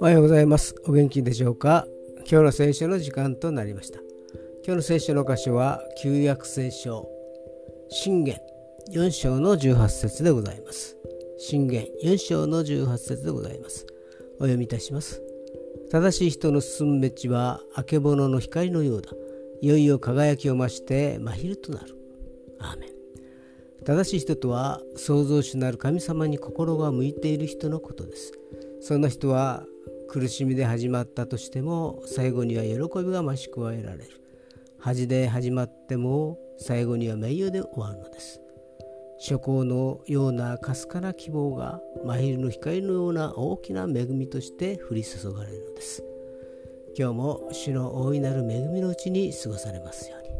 おはようございます。お元気でしょうか？今日の聖書の時間となりました。今日の聖書の箇所は旧約聖書信玄4章の18節でございます。信玄4章の18節でございます。お読みいたします。正しい人の進む道はあけぼのの光のようだ。いよいよ輝きを増して真昼となる。アーメン。正しい人とは創造主なる神様に心が向いている人のことです。そんな人は苦しみで始まったとしても最後には喜びが増し加えられる。恥で始まっても最後には名誉で終わるのです。初行のようなかすかな希望が真昼の光のような大きな恵みとして降り注がれるのです。今日も主の大いなる恵みのうちに過ごされますように。